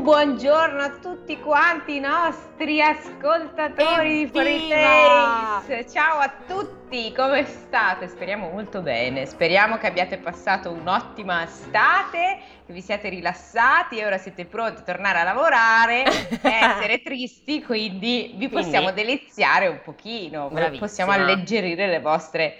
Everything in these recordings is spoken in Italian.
Un buongiorno a tutti quanti i nostri ascoltatori di Fuori Taste. Ciao a tutti, come state? Speriamo molto bene. Speriamo che abbiate passato un'ottima estate, che vi siate rilassati e ora siete pronti a tornare a lavorare e essere tristi, quindi vi possiamo quindi, deliziare un pochino, possiamo alleggerire le vostre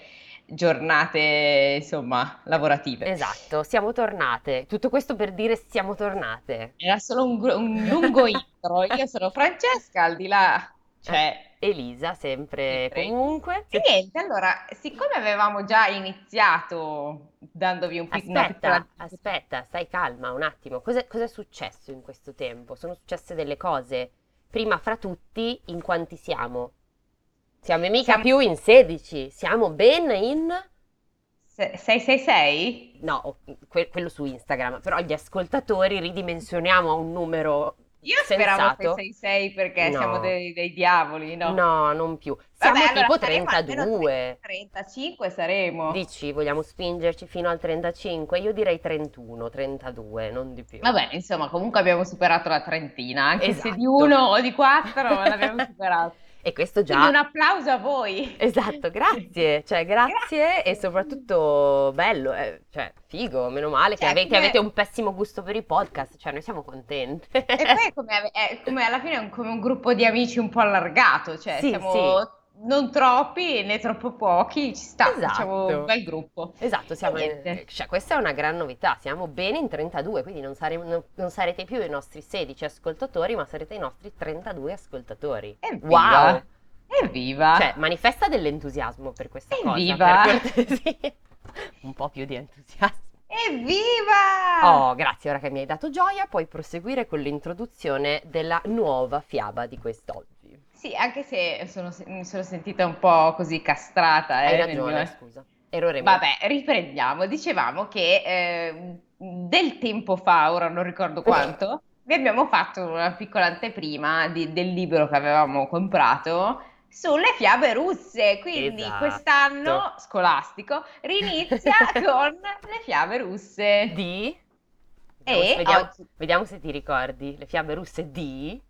giornate, insomma, lavorative. Esatto, siamo tornate. Tutto questo per dire siamo tornate. Era solo un, un lungo intro. Io sono Francesca, al di là c'è Elisa, sempre e comunque. E niente, allora, siccome avevamo già iniziato dandovi un piccolo... Aspetta, aspetta, stai calma un attimo. Cosa è successo in questo tempo? Sono successe delle cose. Prima fra tutti, in quanti siamo? Siamo mica siamo... più in 16, siamo ben in... 666? No, que- quello su Instagram, però gli ascoltatori ridimensioniamo a un numero io speravo 666 perché no. siamo dei, dei, diavoli, no? No, non più. Siamo Vabbè, tipo allora 32. 35 saremo. Dici, vogliamo spingerci fino al 35? Io direi 31, 32, non di più. Vabbè, insomma, comunque abbiamo superato la trentina, anche esatto. se di uno o di quattro l'abbiamo superato. E questo già... Quindi un applauso a voi. Esatto, grazie, cioè grazie, grazie. e soprattutto bello, eh, cioè figo, meno male cioè, che, avete, come... avete, un pessimo gusto per i podcast, cioè noi siamo contenti. E poi è come, è come alla fine è un, come un gruppo di amici un po' allargato, cioè sì, siamo... Sì non troppi né troppo pochi, ci sta, esatto. facciamo un bel gruppo. Esatto, siamo in, cioè, questa è una gran novità, siamo bene in 32, quindi non, sare, non, non, sarete più i nostri 16 ascoltatori, ma sarete i nostri 32 ascoltatori. Evviva! Wow! Evviva! Cioè, manifesta dell'entusiasmo per questa Evviva. cosa. Per un po' più di entusiasmo. Evviva! Oh, grazie, ora che mi hai dato gioia, puoi proseguire con l'introduzione della nuova fiaba di quest'oggi. Sì, anche se sono, mi sono sentita un po' così castrata. Eh, Hai ragione, mio... scusa. Errore Vabbè, riprendiamo. Dicevamo che eh, del tempo fa, ora non ricordo quanto, vi abbiamo fatto una piccola anteprima di, del libro che avevamo comprato sulle fiabe russe. Quindi esatto. quest'anno scolastico rinizia con le fiabe russe. Di? Vediamo, e vediamo, oggi... vediamo se ti ricordi. Le fiabe russe di?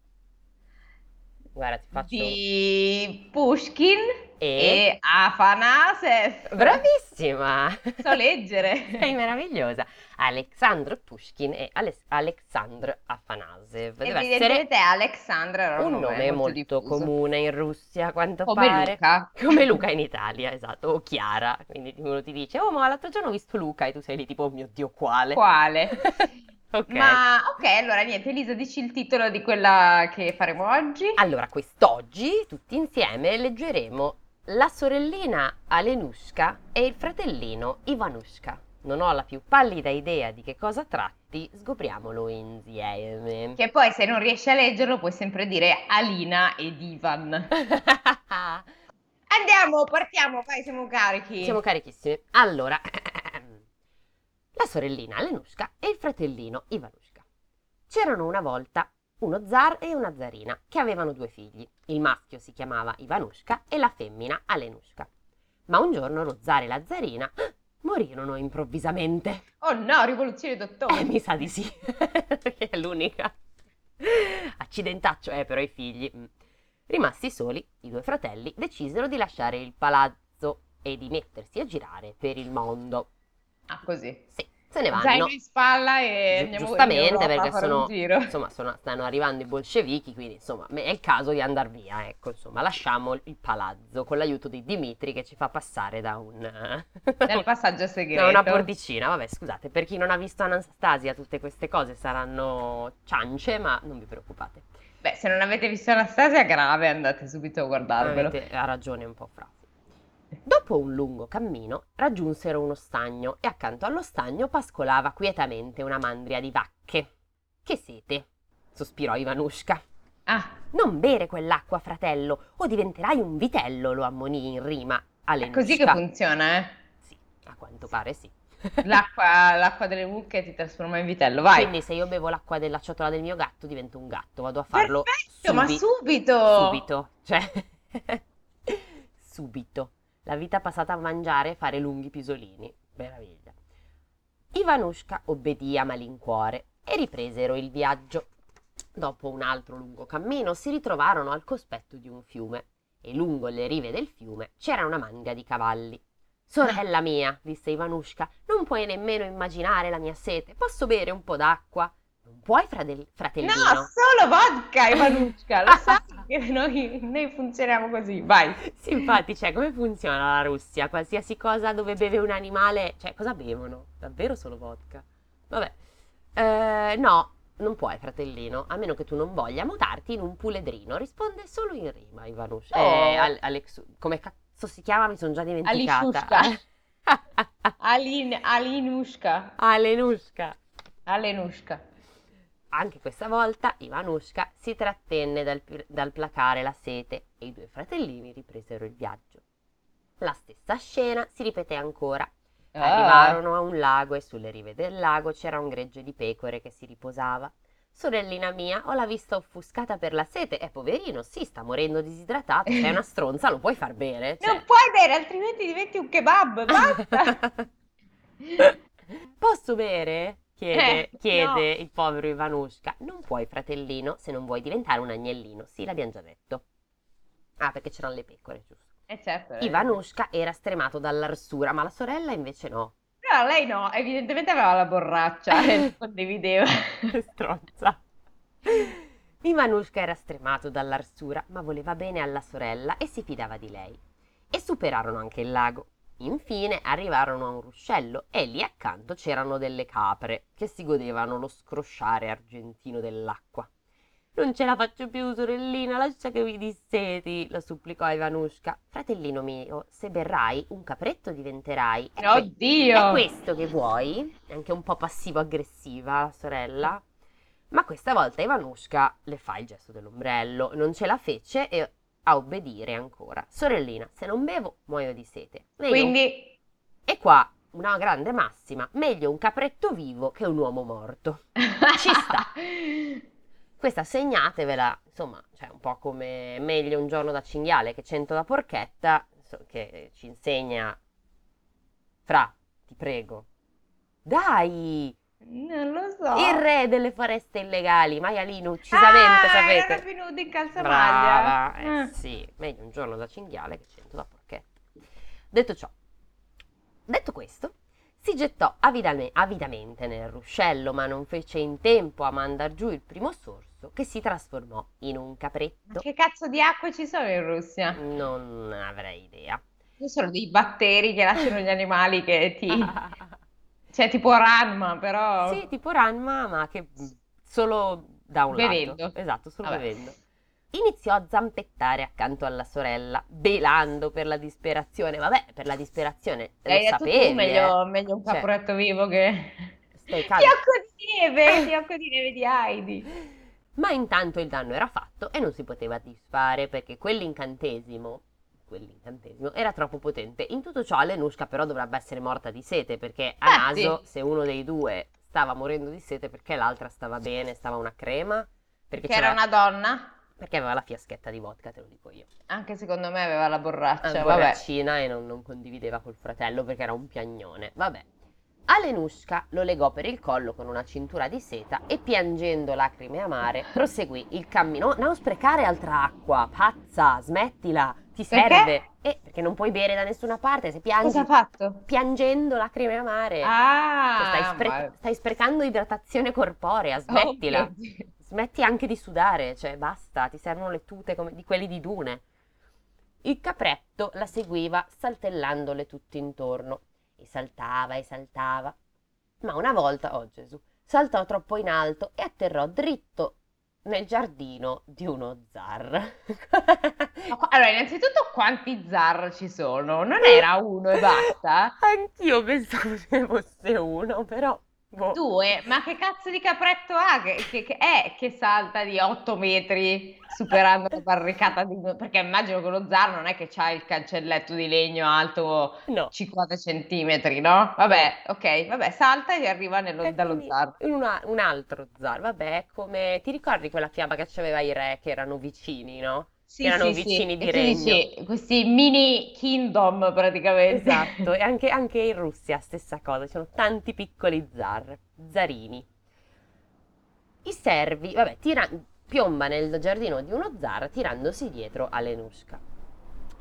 Guarda, ti faccio... Di Pushkin e, e Afanasev. Bravissima! So leggere. Sei meravigliosa. Alexandr Pushkin e Alex- Alexandr Afanasev. Deve essere Alexandr era un, un nome, molto, molto comune in Russia, a quanto Come pare. Luca. Come Luca in Italia, esatto. O Chiara. Quindi uno ti dice, oh ma l'altro giorno ho visto Luca e tu sei lì tipo, oh mio Dio, quale? Quale? Okay. Ma ok, allora niente, Elisa, dici il titolo di quella che faremo oggi. Allora, quest'oggi tutti insieme leggeremo La sorellina Alenushka e il fratellino Ivanushka. Non ho la più pallida idea di che cosa tratti, scopriamolo insieme. Che poi se non riesci a leggerlo puoi sempre dire Alina ed Ivan. Andiamo, partiamo, vai, siamo carichi. Siamo carichissimi. Allora, la sorellina Lenushka e il fratellino Ivanushka. C'erano una volta uno zar e una zarina che avevano due figli. Il maschio si chiamava Ivanushka e la femmina Alenushka. Ma un giorno lo zar e la zarina morirono improvvisamente. Oh no, rivoluzione dottore! Eh, mi sa di sì, perché è l'unica. Accidentaccio, eh, però i figli. Mm. Rimasti soli, i due fratelli decisero di lasciare il palazzo e di mettersi a girare per il mondo. Ah, così? Sì se ne vanno. Zaino in spalla e Gi- Giustamente perché sono, insomma, sono, stanno arrivando i bolscevichi, quindi insomma è il caso di andare via, ecco, insomma, lasciamo il palazzo con l'aiuto di Dimitri che ci fa passare da un... Nel passaggio segreto. Da una porticina, vabbè scusate, per chi non ha visto Anastasia tutte queste cose saranno ciance, ma non vi preoccupate. Beh, se non avete visto Anastasia grave andate subito a guardarvelo. Avete, ha ragione un po' fra. Dopo un lungo cammino raggiunsero uno stagno e accanto allo stagno pascolava quietamente una mandria di vacche. Che siete? sospirò Ivanushka. Ah. Non bere quell'acqua, fratello, o diventerai un vitello, lo ammonì in rima. È così che funziona, eh? Sì, a quanto pare sì. L'acqua, l'acqua, delle mucche ti trasforma in vitello, vai. Quindi se io bevo l'acqua della ciotola del mio gatto divento un gatto, vado a farlo Perfetto, subi- ma subito! Subito, cioè subito la vita passata a mangiare e fare lunghi pisolini. Meraviglia. Ivanushka obbedì a malincuore e ripresero il viaggio. Dopo un altro lungo cammino si ritrovarono al cospetto di un fiume e lungo le rive del fiume c'era una manga di cavalli. Sorella mia, disse Ivanushka, non puoi nemmeno immaginare la mia sete. Posso bere un po' d'acqua? Puoi, fradel- fratellino? No, solo vodka, Ivanushka. Lo sai che noi, noi funzioniamo così. Vai. Sì, infatti, cioè, come funziona la Russia? Qualsiasi cosa dove beve un animale, cioè, cosa bevono? Davvero solo vodka? Vabbè. Eh, no, non puoi, fratellino, a meno che tu non voglia mutarti in un puledrino. Risponde solo in rima, Ivanushka. Oh. Eh, Al- Alex, come cazzo si chiama? Mi sono già dimenticata. Alin, Alinushka. Alenushka. Alenushka. Anche questa volta Ivanushka si trattenne dal, dal placare la sete e i due fratellini ripresero il viaggio. La stessa scena si ripeté ancora. Ah. Arrivarono a un lago e sulle rive del lago c'era un gregge di pecore che si riposava. Sorellina mia, ho la vista offuscata per la sete. E poverino, sì, sta morendo disidratato. Sei una stronza, lo puoi far bere. Cioè... Non puoi bere, altrimenti diventi un kebab. Basta. Posso bere? Chiede, Eh, chiede no. il povero Ivanushka. Non puoi, fratellino, se non vuoi diventare un agnellino. Sì, l'abbiamo già detto. Ah, perché c'erano le pecore, giusto. Eh certo. eh. Ivanushka era stremato dall'arsura, ma la sorella invece no. No, lei no, evidentemente aveva la borraccia e condivideva. Stronza. Ivanushka era stremato dall'arsura, ma voleva bene alla sorella e si fidava di lei. E superarono anche il lago. Infine arrivarono a un ruscello e lì accanto c'erano delle capre che si godevano lo scrosciare argentino dell'acqua. Non ce la faccio più, sorellina, lascia che mi disseti, lo supplicò Ivanushka. Fratellino mio, se berrai un capretto diventerai. È que- Oddio! è questo che vuoi? È anche un po' passivo-aggressiva, la sorella. Ma questa volta Ivanushka le fa il gesto dell'ombrello, non ce la fece e a obbedire ancora. Sorellina, se non bevo, muoio di sete. Meglio- Quindi E qua una grande massima, meglio un capretto vivo che un uomo morto. Ci sta. Questa segnatevela, insomma, cioè un po' come meglio un giorno da cinghiale che cento da porchetta, che ci insegna Fra, ti prego. Dai! Non lo so. Il re delle foreste illegali, maialino uccisamente, ah, sapete. era venuto in calzamaglia. Brava, eh, Ah. sì, meglio un giorno da cinghiale che cento da porchetta. Detto ciò, detto questo, si gettò avidame- avidamente nel ruscello, ma non fece in tempo a mandar giù il primo sorso, che si trasformò in un Ma capretto. che cazzo di acque ci sono in Russia? Non avrei idea. Ci sono dei batteri che lasciano gli animali che ti... Cioè tipo Ranma, però... Sì, tipo Ranma, ma che solo da un Bevendo. lato. Esatto, solo Vabbè. bevendo. Iniziò a zampettare accanto alla sorella, belando per la disperazione. Vabbè, per la disperazione lo Hai detto tu, sapevi, meglio, eh. meglio un Cioè, caporetto vivo che... Stai calmo. Fiocco di neve, fiocco di neve di Heidi. Ma intanto il danno era fatto e non si poteva disfare perché quell'incantesimo, quell'incantesimo era troppo potente. In tutto ciò Alenushka però dovrebbe essere morta di sete perché a Infatti. naso se uno dei due stava morendo di sete perché l'altra stava bene, stava una crema, perché, Che era una donna? perché aveva la fiaschetta di vodka, te lo dico io. Anche secondo me aveva la borraccia, vabbè. borraccina e non, non condivideva col fratello perché era un piagnone. Vabbè. Alenushka lo legò per il collo con una cintura di seta e piangendo lacrime amare proseguì il cammino. Non sprecare altra acqua, pazza, smettila, ti Perché? serve. Eh, perché non puoi bere da nessuna parte se piangi Cosa ha fatto? piangendo lacrime amare. Ah, Cioè, stai, spre- ma- stai sprecando idratazione corporea, smettila. Oh, mio Dio. Smetti anche di sudare, cioè basta, ti servono le tute come di quelli di Dune. Il capretto la seguiva saltellandole tutto intorno e saltava e saltava. Ma una volta, oh Gesù, saltò troppo in alto e atterrò dritto nel giardino di uno zar. Allora, innanzitutto quanti zar ci sono? Non era uno e basta? Anch'io pensavo ce ne fosse uno, però... boh. Due? Ma che cazzo di capretto ha che, che- che è che salta di 8 metri superando la barricata di... Perché immagino che lo zar non è che c'ha il cancelletto di legno alto No. 50 centimetri, no? Vabbè, ok, vabbè, salta e arriva nello- E dallo zar. una- un altro zar, vabbè, come ti ricordi quella fiaba che c'aveva i re che erano vicini, no? Sì, erano sì, sì. vicini di E regno. dici, questi mini kingdom praticamente. Esatto, e anche, anche in Russia stessa cosa, ci sono tanti piccoli zar, zarini. I servi, vabbè, tira- piomba nel giardino di uno zar tirandosi dietro Alenushka.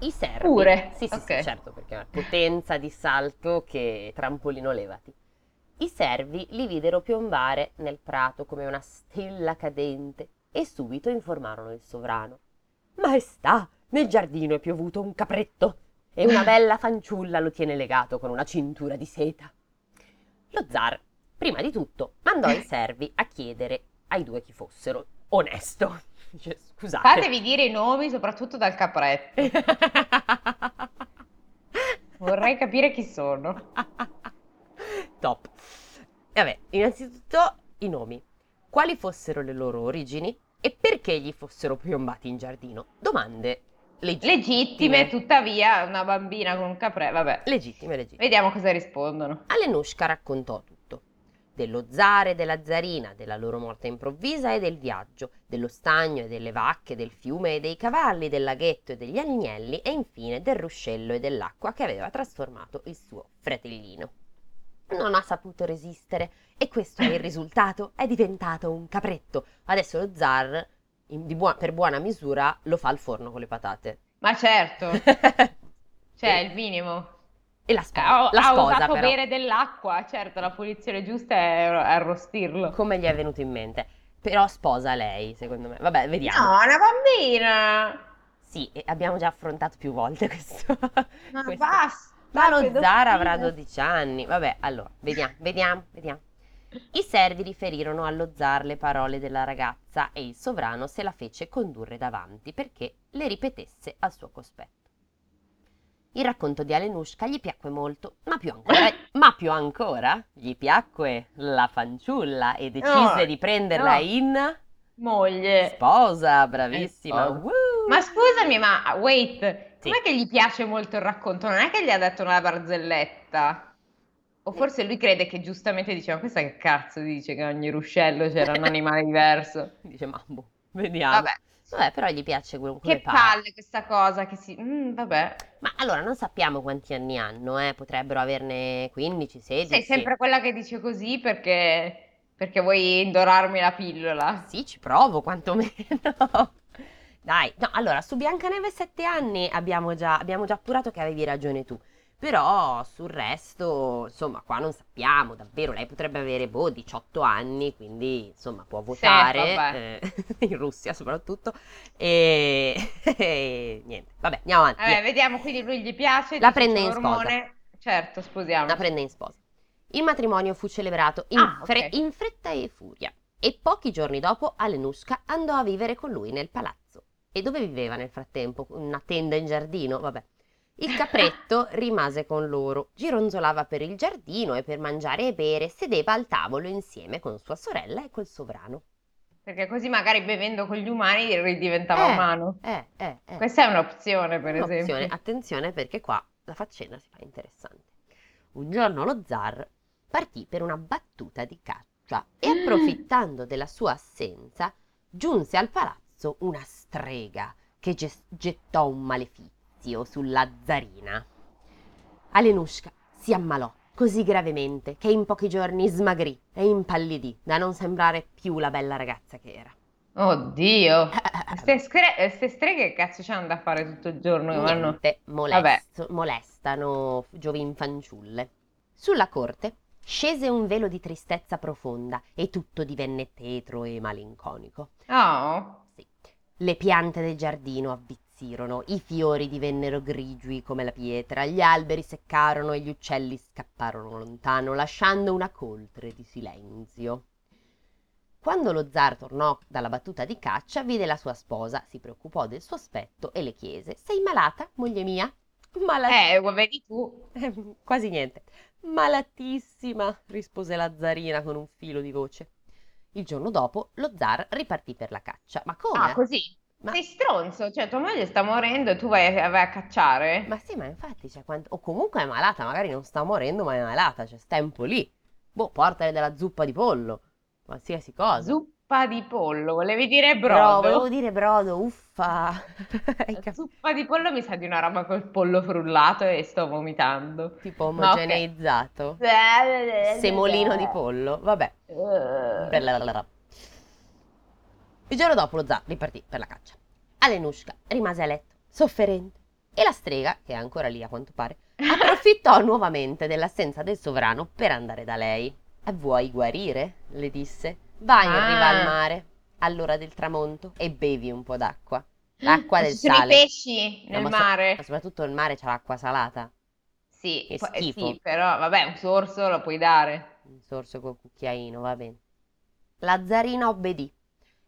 I servi... Pure? Sì, sì, Ok. sì, certo, perché è una potenza di salto che trampolino levati. I servi li videro piombare nel prato come una stella cadente e subito informarono il sovrano. Maestà, nel giardino è piovuto un capretto e una bella fanciulla lo tiene legato con una cintura di seta. Lo zar, prima di tutto, mandò i servi a chiedere ai due chi fossero. Onesto. Dice, scusate. Fatevi dire i nomi, soprattutto dal capretto. Vorrei capire chi sono. Top. Vabbè, innanzitutto i nomi. Quali fossero le loro origini e perché gli fossero piombati in giardino? Domande legittime. Legittime, tuttavia, una bambina con un capretto. Vabbè, Legittime, legittime. vediamo cosa rispondono. Alenushka raccontò tutto. Dello zar e della zarina, della loro morte improvvisa e del viaggio, dello stagno e delle vacche, del fiume e dei cavalli, del laghetto e degli agnelli e infine del ruscello e dell'acqua che aveva trasformato il suo fratellino. Non ha saputo resistere e questo è il risultato, è diventato un capretto. Adesso lo zar, in- di buo- per buona misura, lo fa al forno con le patate. Ma certo, cioè il minimo. e la, Eh, spo- Ha, la ha sposa usato però. bere dell'acqua, certo, la punizione giusta è arrostirlo. come gli è venuto in mente. Però sposa lei, secondo me. Vabbè, vediamo. No, una bambina! Sì, abbiamo già affrontato più volte questo. Ma questo. basta! Ma lo pedofilo. zar avrà 12 anni. Vabbè, allora, vediamo, vediamo, vediamo. I servi riferirono allo zar le parole della ragazza e il sovrano se la fece condurre davanti perché le ripetesse al suo cospetto. Il racconto di Alenushka gli piacque molto, ma più ancora, ma più ancora gli piacque la fanciulla e decise No, di prenderla no. in Moglie. sposa, bravissima. sposa. Woo! Ma scusami, ma wait, Sì. com'è che gli piace molto il racconto? Non è che gli ha detto una barzelletta? O forse lui crede che giustamente diceva, questa che cazzo dice che ogni ruscello c'era un animale diverso? Dice mambo, vediamo. Vabbè, Vabbè, però gli piace que- come che pare. palle questa cosa che si... mm, vabbè. Ma allora non sappiamo quanti anni hanno, eh? Potrebbero averne 15, 16. Sei sempre quella che dice così perché, perché vuoi indorarmi la pillola. Sì, ci provo quantomeno. Dai, no, allora su Biancaneve 7 anni abbiamo già, abbiamo già appurato che avevi ragione tu. Però sul resto, insomma, qua non sappiamo, davvero, lei potrebbe avere, boh, 18 anni, quindi, insomma, può votare, eh, in Russia soprattutto, e, e niente, vabbè, andiamo avanti. Vabbè, vediamo, quindi lui gli piace, La prende in ormone. Certo, sposiamo. La prende in sposa. Il matrimonio fu celebrato in, Ah, fre- ok. in fretta e furia e pochi giorni dopo Alenushka andò a vivere con lui nel palazzo. E dove viveva nel frattempo? Una tenda in giardino? Vabbè. Il capretto rimase con loro, gironzolava per il giardino e per mangiare e bere sedeva al tavolo insieme con sua sorella e col sovrano. Perché così magari bevendo con gli umani ridiventava Eh, umano. Eh, eh, eh. Questa è un'opzione, per Un'opzione. esempio. Attenzione perché qua la faccenda si fa interessante. Un giorno lo zar partì per una battuta di caccia e approfittando della sua assenza giunse al palazzo una strega che ges- gettò un malefizio sulla zarina. Alenushka si ammalò così gravemente che in pochi giorni smagrì e impallidì da non sembrare più la bella ragazza che era. Oddio. Queste, scre- streghe che cazzo c'hanno da fare tutto il giorno? Niente, molest- molestano giovin fanciulle. Sulla corte scese un velo di tristezza profonda e tutto divenne tetro e malinconico. Oh. Le piante del giardino avvizzirono, i fiori divennero grigi come la pietra, gli alberi seccarono e gli uccelli scapparono lontano, lasciando una coltre di silenzio. Quando lo zar tornò dalla battuta di caccia, vide la sua sposa, si preoccupò del suo aspetto e le chiese: Sei malata, moglie mia? Mala- Eh, vedi tu. quasi niente. Malatissima, rispose la zarina con un filo di voce. Il giorno dopo lo zar ripartì per la caccia. Ma come? Ah, così. Ma- Sei stronzo, cioè tua moglie sta morendo e tu vai, vai a cacciare? Ma sì, ma infatti, cioè, quant- o comunque è malata, magari non sta morendo, ma è malata, c'è tempo lì. Boh, portale della zuppa di pollo, qualsiasi cosa. Zuppa di pollo, volevi dire Bro, brodo? volevo dire brodo, uffa. La? Zuppa di pollo mi sa di una roba col pollo frullato e sto vomitando. Tipo Ma ok. omogeneizzato. Semolino di pollo, vabbè. Blablabla. Il giorno dopo lo zar ripartì per la caccia. Alenushka rimase a letto, sofferente, e la strega, che è ancora lì a quanto pare, approfittò nuovamente dell'assenza del sovrano per andare da lei. Vuoi guarire? le disse. Vai in Ah. riva al mare, all'ora del tramonto, e bevi un po' d'acqua. L'acqua Ma del ci sono sale. i pesci No, nel ma so- mare. ma soprattutto il mare c'ha l'acqua salata. Sì, Che poi- eh, schifo. sì, però vabbè, un sorso lo puoi dare. Un sorso col cucchiaino, va bene. La zarina obbedì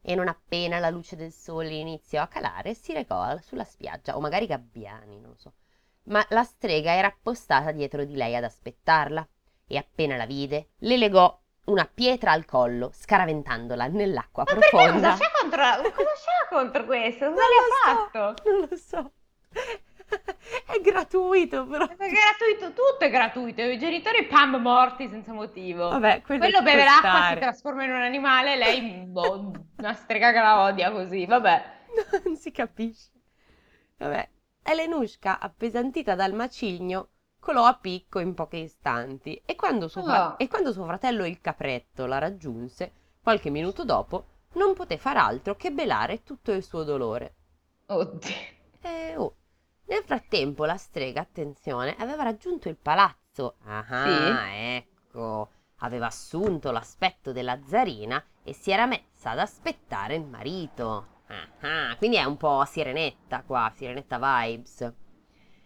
e non appena la luce del sole iniziò a calare si recò al- sulla spiaggia, o magari gabbiani, non so. Ma la strega era appostata dietro di lei ad aspettarla e appena la vide le legò una pietra al collo, scaraventandola nell'acqua Ma profonda. cosa c'è contro, cosa c'è contro questo? Cosa Non le ha lo so, fatto? Non lo so. È gratuito, però. È gratuito, tutto è gratuito. I genitori pam morti senza motivo. Vabbè, quello, Quello beve l'acqua, si stare. trasforma in un animale, lei boh, una strega che la odia così. Vabbè. Non si capisce. Vabbè, Elenushka, appesantita dal macigno, colò a picco in pochi istanti e quando, suo fra- Oh. e quando suo fratello il capretto la raggiunse, qualche minuto dopo, non poté far altro che belare tutto il suo dolore. Oddio. E oh, nel frattempo la strega, attenzione, aveva raggiunto il palazzo. Ah, ecco, aveva assunto l'aspetto della zarina e si era messa ad aspettare il marito. Ah, quindi è un po' sirenetta qua, sirenetta vibes.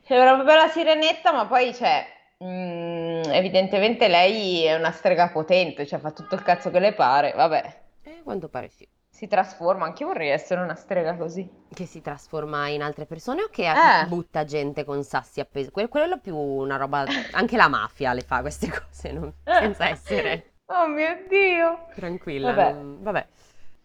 Sembra proprio la sirenetta, ma poi c'è. mm, evidentemente lei è una strega potente, cioè fa tutto il cazzo che le pare. Vabbè, E a quanto pare sì. si trasforma. Anche io vorrei essere una strega così. Che si trasforma in altre persone o che Eh. butta gente con sassi appesi. Que- quello è più una roba. Anche la mafia le fa queste cose, non- senza essere. Oh mio Dio. Tranquilla. Vabbè. non- vabbè.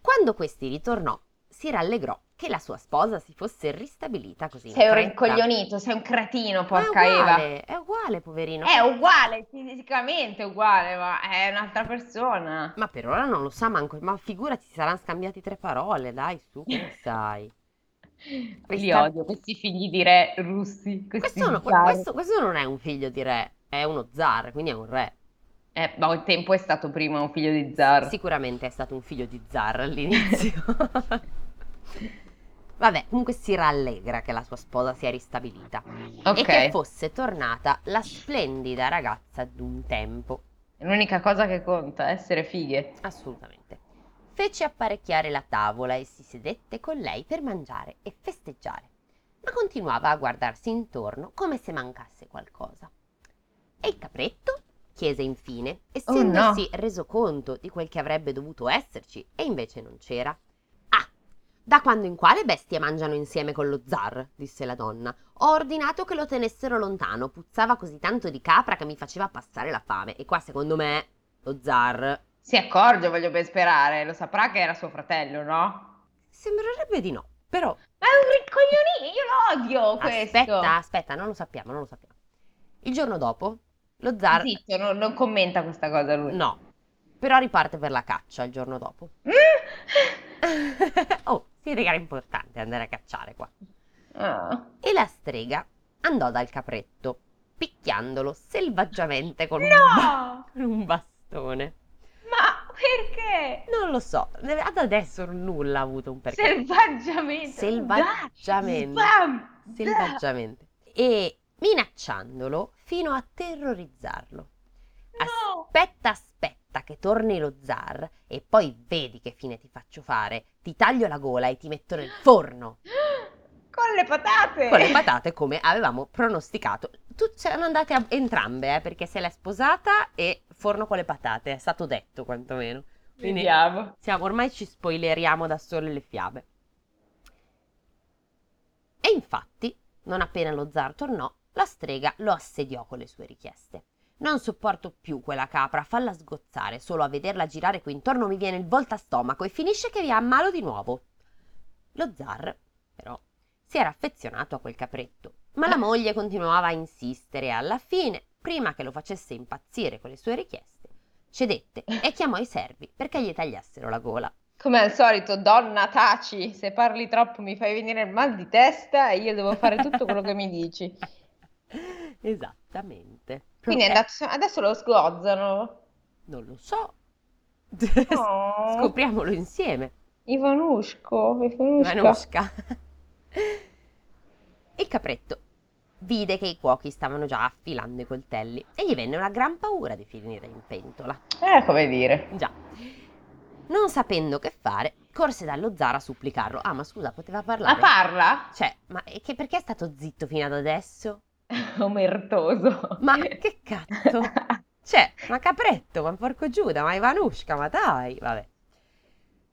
Quando questi ritornò, si rallegrò che la sua sposa si fosse ristabilita così in Sei un fretta. rincoglionito, sei un cretino, Ma porca è Eva. uguale, è uguale, poverino. È uguale, fisicamente uguale, ma è un'altra persona. Ma per ora non lo sa manco. Ma figurati, si saranno scambiati tre parole, dai, su, ne sai. Li Questa- odio, questi figli di re russi, questi Questo, no- zar. questo- questo non è un figlio di re, è uno zar, quindi è un re. Eh, ma un tempo è stato prima un figlio di zar. Sicuramente è stato un figlio di zar all'inizio. Vabbè, comunque si rallegra che la sua sposa sia ristabilita e che Ok, fosse tornata la splendida ragazza d'un tempo. è l'unica cosa che conta, essere fighe. Assolutamente. Fece apparecchiare la tavola e si sedette con lei per mangiare e festeggiare, ma continuava a guardarsi intorno come se mancasse qualcosa. E il capretto? chiese infine, essendosi reso conto di quel che avrebbe dovuto esserci e invece non c'era. Da quando in quale bestie mangiano insieme con lo zar? disse la donna. Ho ordinato che lo tenessero lontano, puzzava così tanto di capra che mi faceva passare la fame. E qua secondo me lo zar Si accorge, voglio ben sperare, lo saprà che era suo fratello, no? Sembrerebbe di no, però Ma è un ricoglionito, io lo odio questo. aspetta, aspetta, non lo sappiamo, non lo sappiamo. Il giorno dopo, lo zar... Zitto, non, non commenta questa cosa lui. No, però riparte per la caccia il giorno dopo. Mm. oh, si vede che era importante andare a cacciare qua. Ah. E la strega andò dal capretto, picchiandolo selvaggiamente con, un, No! ba- con un bastone. Ma perché? Non lo so, ad adesso nulla ha avuto un perché. Selvaggiamente. Selvaggiamente. Bam! Selvaggiamente. E minacciandolo fino a terrorizzarlo. Aspetta, aspetta che torni lo zar e poi vedi che fine ti faccio fare. Ti taglio la gola e ti metto nel forno Con le patate! con le patate come avevamo pronosticato. Tu c'erano andate a- entrambe, eh, perché se l'è sposata e forno con le patate, è stato detto quantomeno. Quindi Vediamo. siamo, ormai ci spoileriamo da sole le fiabe. E infatti, non appena lo zar tornò, la strega lo assediò con le sue richieste. Non sopporto più quella capra, falla sgozzare, solo a vederla girare qui intorno mi viene il voltastomaco e finisce che vi ammalo di nuovo. Lo zar, però, si era affezionato a quel capretto, ma la moglie continuava a insistere e alla fine, prima che lo facesse impazzire con le sue richieste, cedette e chiamò i servi perché gli tagliassero la gola. Come al solito, donna, taci. Se parli troppo mi fai venire il mal di testa e io devo fare tutto quello che mi dici. Esattamente. Quindi andato- adesso lo sgozzano. Non lo so. Oh. Scopriamolo insieme. Ivanushko, Ivanushka. Ivanushka. Il capretto vide che i cuochi stavano già affilando i coltelli e gli venne una gran paura di finire in pentola. Eh, come dire. Già. Non sapendo che fare, corse dallo zar a supplicarlo. Ah, ma scusa, poteva parlare? Ma parla? Cioè, ma che, perché è stato zitto fino ad adesso? Omertoso. Ma che cazzo? Cioè, ma capretto, ma porco Giuda, ma Ivanushka, ma dai, vabbè.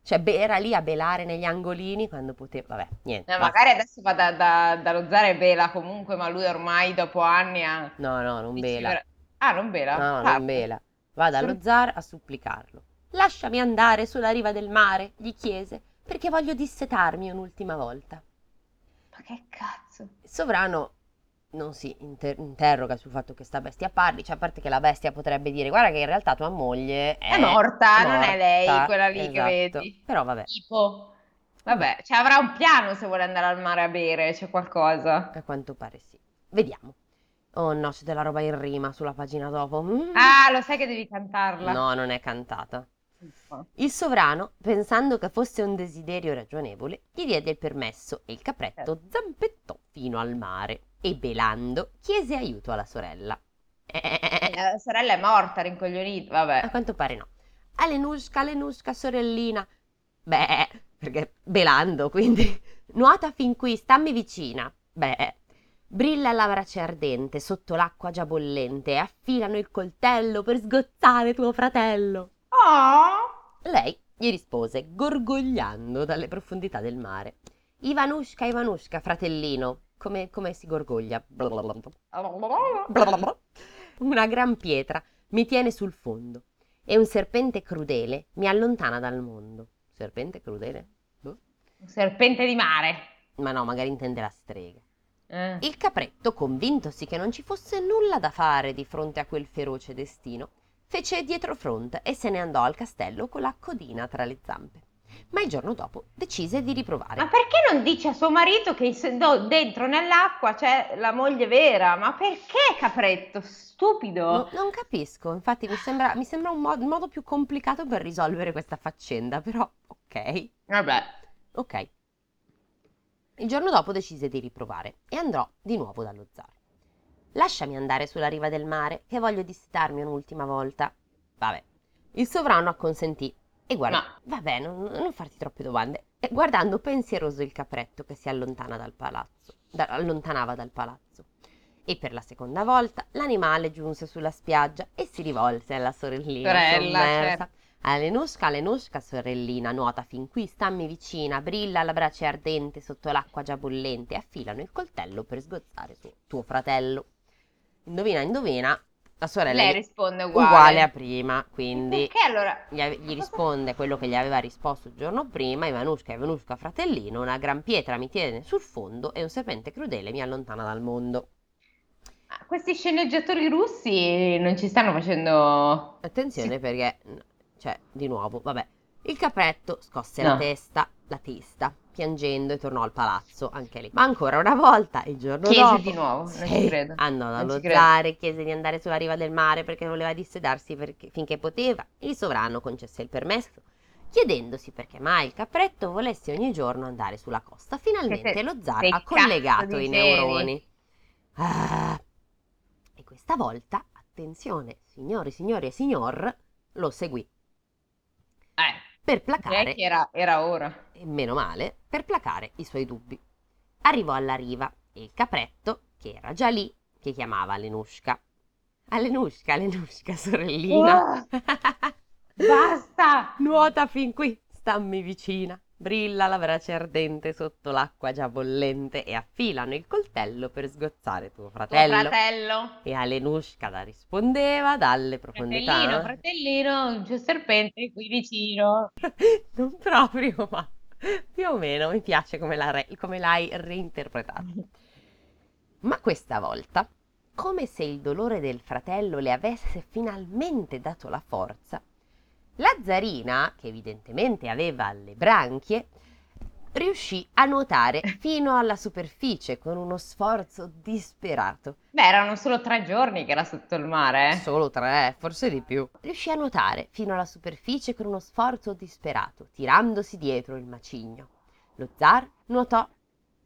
Cioè, era lì a belare negli angolini quando poteva, vabbè, niente. No, magari adesso va da, da, dallo zar e bela comunque, ma lui ormai dopo anni ha... No, no, non bela. Ah, non bela? No, non bela. Va dallo zar a supplicarlo. Lasciami andare sulla riva del mare, gli chiese, perché voglio dissetarmi un'ultima volta. Ma che cazzo? Il sovrano non si inter- interroga sul fatto che sta bestia parli, cioè a parte che la bestia potrebbe dire guarda che in realtà tua moglie è, è morta, morta, non è lei quella lì esatto. che vedi. Però vabbè. Tipo, vabbè, cioè avrà un piano se vuole andare al mare a bere, c'è qualcosa. A quanto pare sì. Vediamo. Oh no, c'è della roba in rima sulla pagina dopo. Mm. Ah, lo sai che devi cantarla. No, non è cantata. Il sovrano, pensando che fosse un desiderio ragionevole, gli diede il permesso e il capretto certo. zampettò fino al mare e belando chiese aiuto alla sorella. Eh, la sorella è morta, rincoglionita, vabbè. A quanto pare no. Alenushka, Alenushka, sorellina. Beh, perché belando, quindi. Nuota fin qui, stammi vicina. Beh, brilla la brace ardente sotto l'acqua già bollente e affilano il coltello per sgozzare tuo fratello. Oh! Lei gli rispose, gorgogliando dalle profondità del mare. Ivanushka, Ivanushka, fratellino, come, come si gorgoglia. Una gran pietra mi tiene sul fondo e un serpente crudele mi allontana dal mondo. Serpente crudele? Boh. Un serpente di mare. Ma no, magari intende la strega. Eh. Il capretto, convintosi che non ci fosse nulla da fare di fronte a quel feroce destino, fece dietro fronte e se ne andò al castello con la codina tra le zampe. Ma il giorno dopo decise di riprovare. Ma perché non dice a suo marito che dentro nell'acqua c'è la moglie vera? Ma perché capretto? Stupido! No, non capisco, infatti mi sembra, mi sembra un, mod, un modo più complicato per risolvere questa faccenda, però ok. Vabbè. Ok. Il giorno dopo decise di riprovare e andrò di nuovo dallo zar. Lasciami andare sulla riva del mare, che voglio dissitarmi un'ultima volta. Vabbè. Il sovrano acconsentì e guarda, no. vabbè, non, non, farti troppe domande. E guardando pensieroso il capretto che si allontana dal palazzo, da, allontanava dal palazzo. E per la seconda volta l'animale giunse sulla spiaggia e si rivolse alla sorellina Sorella, sommersa. certo. Alenushka, Alenushka, sorellina, nuota fin qui, stammi vicina, brilla la brace ardente sotto l'acqua già bollente, affilano il coltello per sgozzare su tuo fratello. Indovina, indovina, la sorella Lei risponde uguale. uguale a prima, quindi Perché allora? gli, ave- gli risponde quello che gli aveva risposto il giorno prima, Ivanushka, Ivanushka, fratellino, una gran pietra mi tiene sul fondo e un serpente crudele mi allontana dal mondo. Ah, Questi sceneggiatori russi non ci stanno facendo... Attenzione perché, cioè, di nuovo, vabbè, il capretto scosse No. la testa, la testa, piangendo e tornò al palazzo, anche lì. Ma ancora una volta, il giorno Chiese dopo, di nuovo, non sì, ci credo. andò Non dallo ci credo. zar e chiese di andare sulla riva del mare perché voleva dissedarsi perché- finché poteva. Il sovrano concesse il permesso, chiedendosi perché mai il capretto volesse ogni giorno andare sulla costa. Finalmente se- lo zar ha collegato i neuroni. Ah. E questa volta, attenzione, signori, signori e signor, lo seguì. Eh, Per placare, era, era ora. e meno male, per placare i suoi dubbi. Arrivò alla riva e il capretto, che era già lì, che chiamava Lenushka. Alenushka, Alenushka, sorellina. Basta! Nuota fin qui, stammi vicina. Brilla la brace ardente sotto l'acqua già bollente e affilano il coltello per sgozzare tuo Tuo fratello. fratello. E Alenushka la rispondeva dalle profondità. Fratellino, fratellino, c'è un serpente qui vicino. non proprio, ma più o meno mi piace come, la re- come l'hai reinterpretato. Ma questa volta, come se il dolore del fratello le avesse finalmente dato la forza, la zarina, che evidentemente aveva le branchie, riuscì a nuotare fino alla superficie con uno sforzo disperato. Beh, erano solo tre giorni che era sotto il mare. eh. Solo tre, forse di più. Riuscì a nuotare fino alla superficie con uno sforzo disperato, tirandosi dietro il macigno. Lo zar nuotò.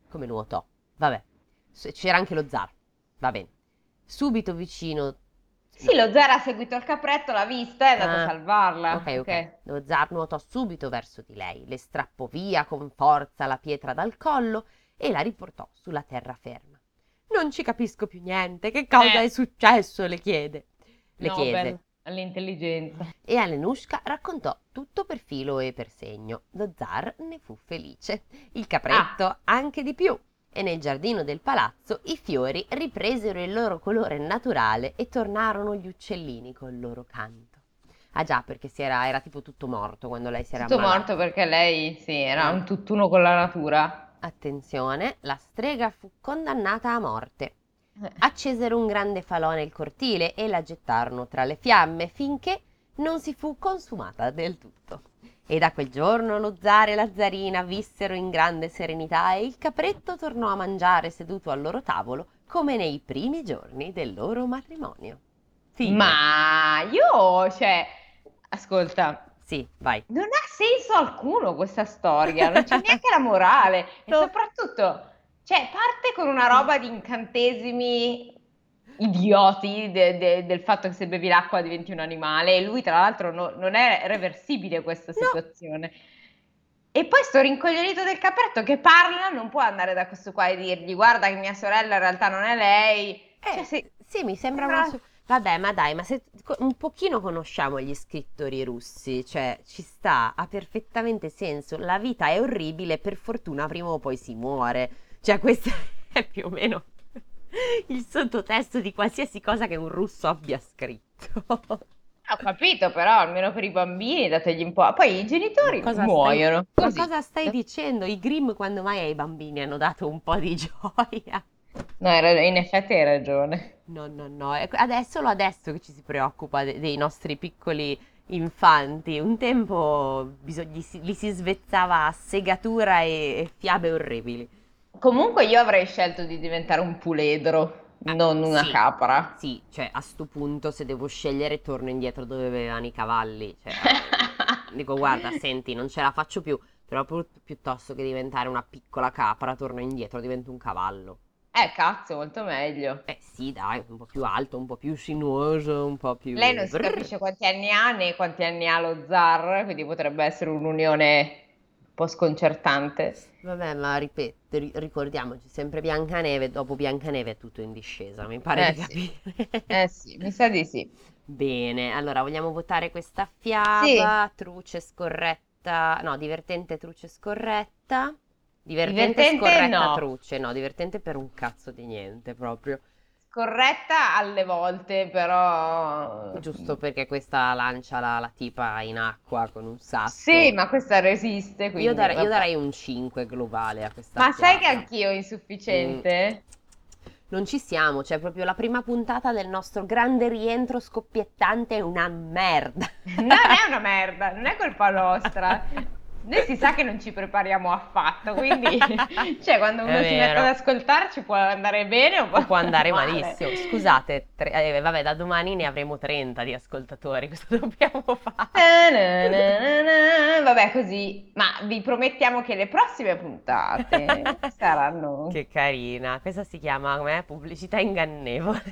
Come nuotò? Vabbè, c'era anche lo zar. Va bene. Subito vicino. Sì, lo zar ha seguito il capretto, l'ha vista e è andato Ah, a salvarla. Ok, ok. Lo zar nuotò subito verso di lei, le strappò via con forza la pietra dal collo e la riportò sulla terraferma. Non ci capisco più niente. Che cosa Eh. è successo? le chiede. Le Nobel chiese. all'intelligenza. E Alenushka raccontò tutto per filo e per segno. Lo zar ne fu felice, il capretto Ah. anche di più. E nel giardino del palazzo i fiori ripresero il loro colore naturale e tornarono gli uccellini col loro canto. Ah già, perché si era, era tipo tutto morto quando lei si era Tutto ammalata. morto perché lei, sì, era Eh. un tutt'uno con la natura. Attenzione, la strega fu condannata a morte. Eh. Accesero un grande falò nel cortile e la gettarono tra le fiamme finché non si fu consumata del tutto. E da quel giorno lo zar e la zarina vissero in grande serenità e il capretto tornò a mangiare seduto al loro tavolo come nei primi giorni del loro matrimonio. Fine. Ma io, cioè, ascolta, Sì, vai. non ha senso alcuno questa storia, non c'è neanche la morale. E soprattutto, cioè, parte con una roba di incantesimi idioti de- de- del fatto che se bevi l'acqua diventi un animale e lui tra l'altro no- non è reversibile questa No. situazione. E poi sto rincoglionito del capretto che parla, non può andare da questo qua e dirgli guarda che mia sorella in realtà non è lei. Eh, Cioè, se- sì, mi sembra una... su- Vabbè, ma dai, ma se un pochino conosciamo gli scrittori russi, cioè ci sta, ha perfettamente senso. La vita è orribile, per fortuna prima o poi si muore. Cioè, questo è più o meno il sottotesto di qualsiasi cosa che un russo abbia scritto. Ho capito, però almeno per i bambini dategli un po'. Poi i genitori Ma cosa muoiono. Ma così. cosa stai dicendo? I Grimm quando mai ai bambini hanno dato un po' di gioia? No, in effetti hai ragione. No, no, no, è è solo adesso che ci si preoccupa de- dei nostri piccoli infanti. Un tempo biso- gli si, li si svezzava a segatura e, e fiabe orribili. Comunque io avrei scelto di diventare un puledro, Ah, non una sì. capra. Sì, cioè a sto punto se devo scegliere torno indietro dove avevano i cavalli. Cioè, dico guarda, senti, non ce la faccio più, però pi- piuttosto che diventare una piccola capra torno indietro, divento un cavallo. Eh, cazzo, molto meglio. Eh sì, dai, un po' più alto, un po' più sinuoso, un po' più... Lei non si capisce quanti anni ha né quanti anni ha lo zar, quindi potrebbe essere un'unione un po' sconcertante. Vabbè, ma ripeto, ri- ricordiamoci, sempre Biancaneve, dopo Biancaneve è tutto in discesa, mi pare Eh di sì. capire. Eh sì, mi sa di sì. Bene, allora vogliamo votare questa fiaba, truce scorretta, no, divertente truce scorretta, divertente Divertente scorretta no. truce, no, divertente per un cazzo di niente proprio, Corretta alle volte, però... giusto perché questa lancia la, la tipa in acqua con un sasso. Sì, ma questa resiste, quindi Io darei, io darei un 5 globale a questa Ma sai che anch'io ho insufficiente? Non ci siamo, cioè proprio la prima puntata del nostro grande rientro scoppiettante è una merda. Non è una merda, non è colpa nostra. Noi si sa che non ci prepariamo affatto, quindi cioè quando uno si mette ad ascoltarci può andare bene o può, può andare male. malissimo. Scusate, tre- eh, vabbè, da domani ne avremo 30 di ascoltatori, cosa dobbiamo fare? Na, na, na. Vabbè, così, ma vi promettiamo che le prossime puntate saranno Che carina, questa si chiama com'è? Pubblicità ingannevole.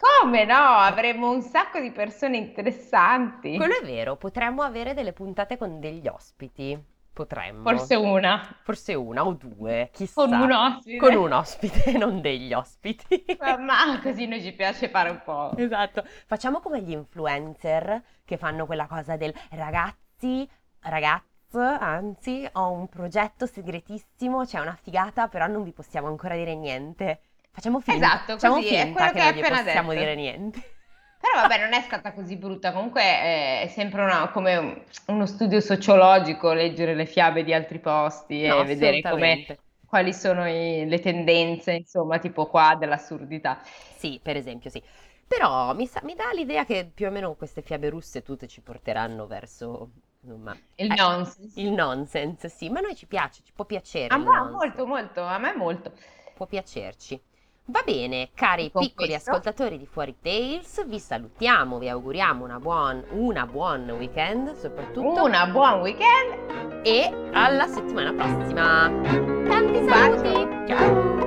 Come no, avremo un sacco di persone interessanti. Quello è vero, potremmo avere delle puntate con degli ospiti. Potremmo. Forse una Forse una o due, chissà. con un ospite. Con un ospite, non degli ospiti. Ma così noi ci piace fare un po'. Esatto, facciamo come gli influencer che fanno quella cosa del ragazzi, ragazze, anzi, ho un progetto segretissimo, c'è una figata, però non vi possiamo ancora dire niente. Facciamo finta, Esatto, facciamo così, è finta quello che che non hai gli appena possiamo detto. dire niente. Però vabbè, non è stata così brutta, comunque eh, è sempre una- come un- uno studio sociologico leggere le fiabe di altri posti No, e vedere come, quali sono i- le tendenze, insomma, tipo qua dell'assurdità. Sì, per esempio, sì. Però mi, sa- mi dà l'idea che più o meno queste fiabe russe tutte ci porteranno verso insomma, Il eh, nonsense. il nonsense, sì, ma a noi ci piace, ci può piacere ma nonsense, molto, molto, a me molto. può piacerci. Va bene, cari Con piccoli questo- ascoltatori di Fuori Tales, vi salutiamo, vi auguriamo una buon, una buon weekend soprattutto Una buon weekend. e alla settimana prossima. Tanti saluti, ciao!